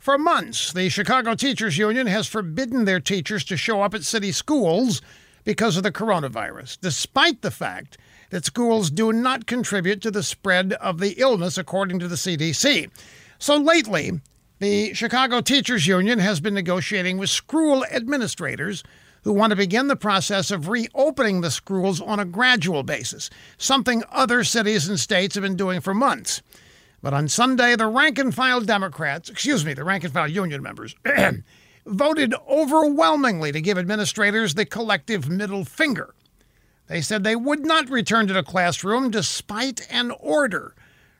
For months, the Chicago Teachers Union has forbidden their teachers to show up at city schools because of the coronavirus, despite the fact that schools do not contribute to the spread of the illness, according to the CDC. So lately, the Chicago Teachers Union has been negotiating with school administrators who want to begin the process of reopening the schools on a gradual basis, something other cities and states have been doing for months. But on Sunday, the rank and file Democrats, excuse me, the rank and file union members, voted overwhelmingly to give administrators the collective middle finger. They said they would not return to the classroom despite an order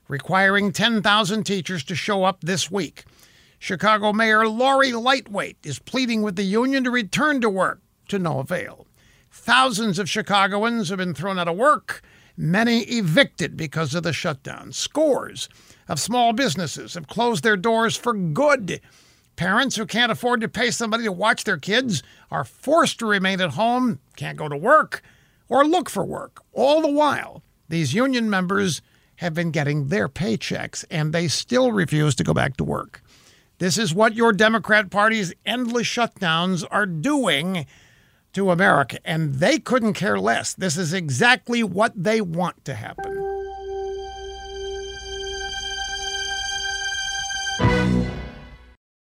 requiring 10,000 teachers to show up this week. Chicago Mayor Lori Lightweight is pleading with the union to return to work to no avail. Thousands of Chicagoans have been thrown out of work, many evicted because of the shutdown. Scores of small businesses have closed their doors for good. Parents who can't afford to pay somebody to watch their kids are forced to remain at home, can't go to work, or look for work. All the while, these union members have been getting their paychecks and they still refuse to go back to work. This is what your Democrat Party's endless shutdowns are doing to America, and they couldn't care less. This is exactly what they want to happen.